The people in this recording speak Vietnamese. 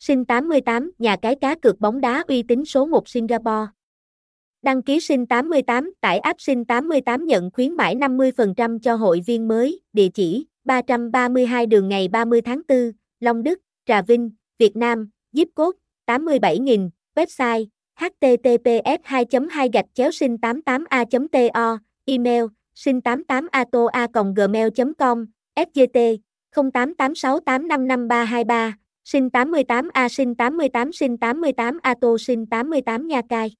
Sinh 88, nhà cái cá cược bóng đá uy tín số 1 Singapore. Đăng ký Sinh 88, tải app Sinh 88 nhận khuyến mãi 50% cho hội viên mới, địa chỉ 332 đường ngày 30 tháng 4, Long Đức, Trà Vinh, Việt Nam, zip code 87.000, website https 2 2 gạch chéo sinh 88 a to email sinh 88 ato a gmail com sgt 0886855323 sinh 88 a sinh 88 sinh 88 A Tô sinh 88 nha cai.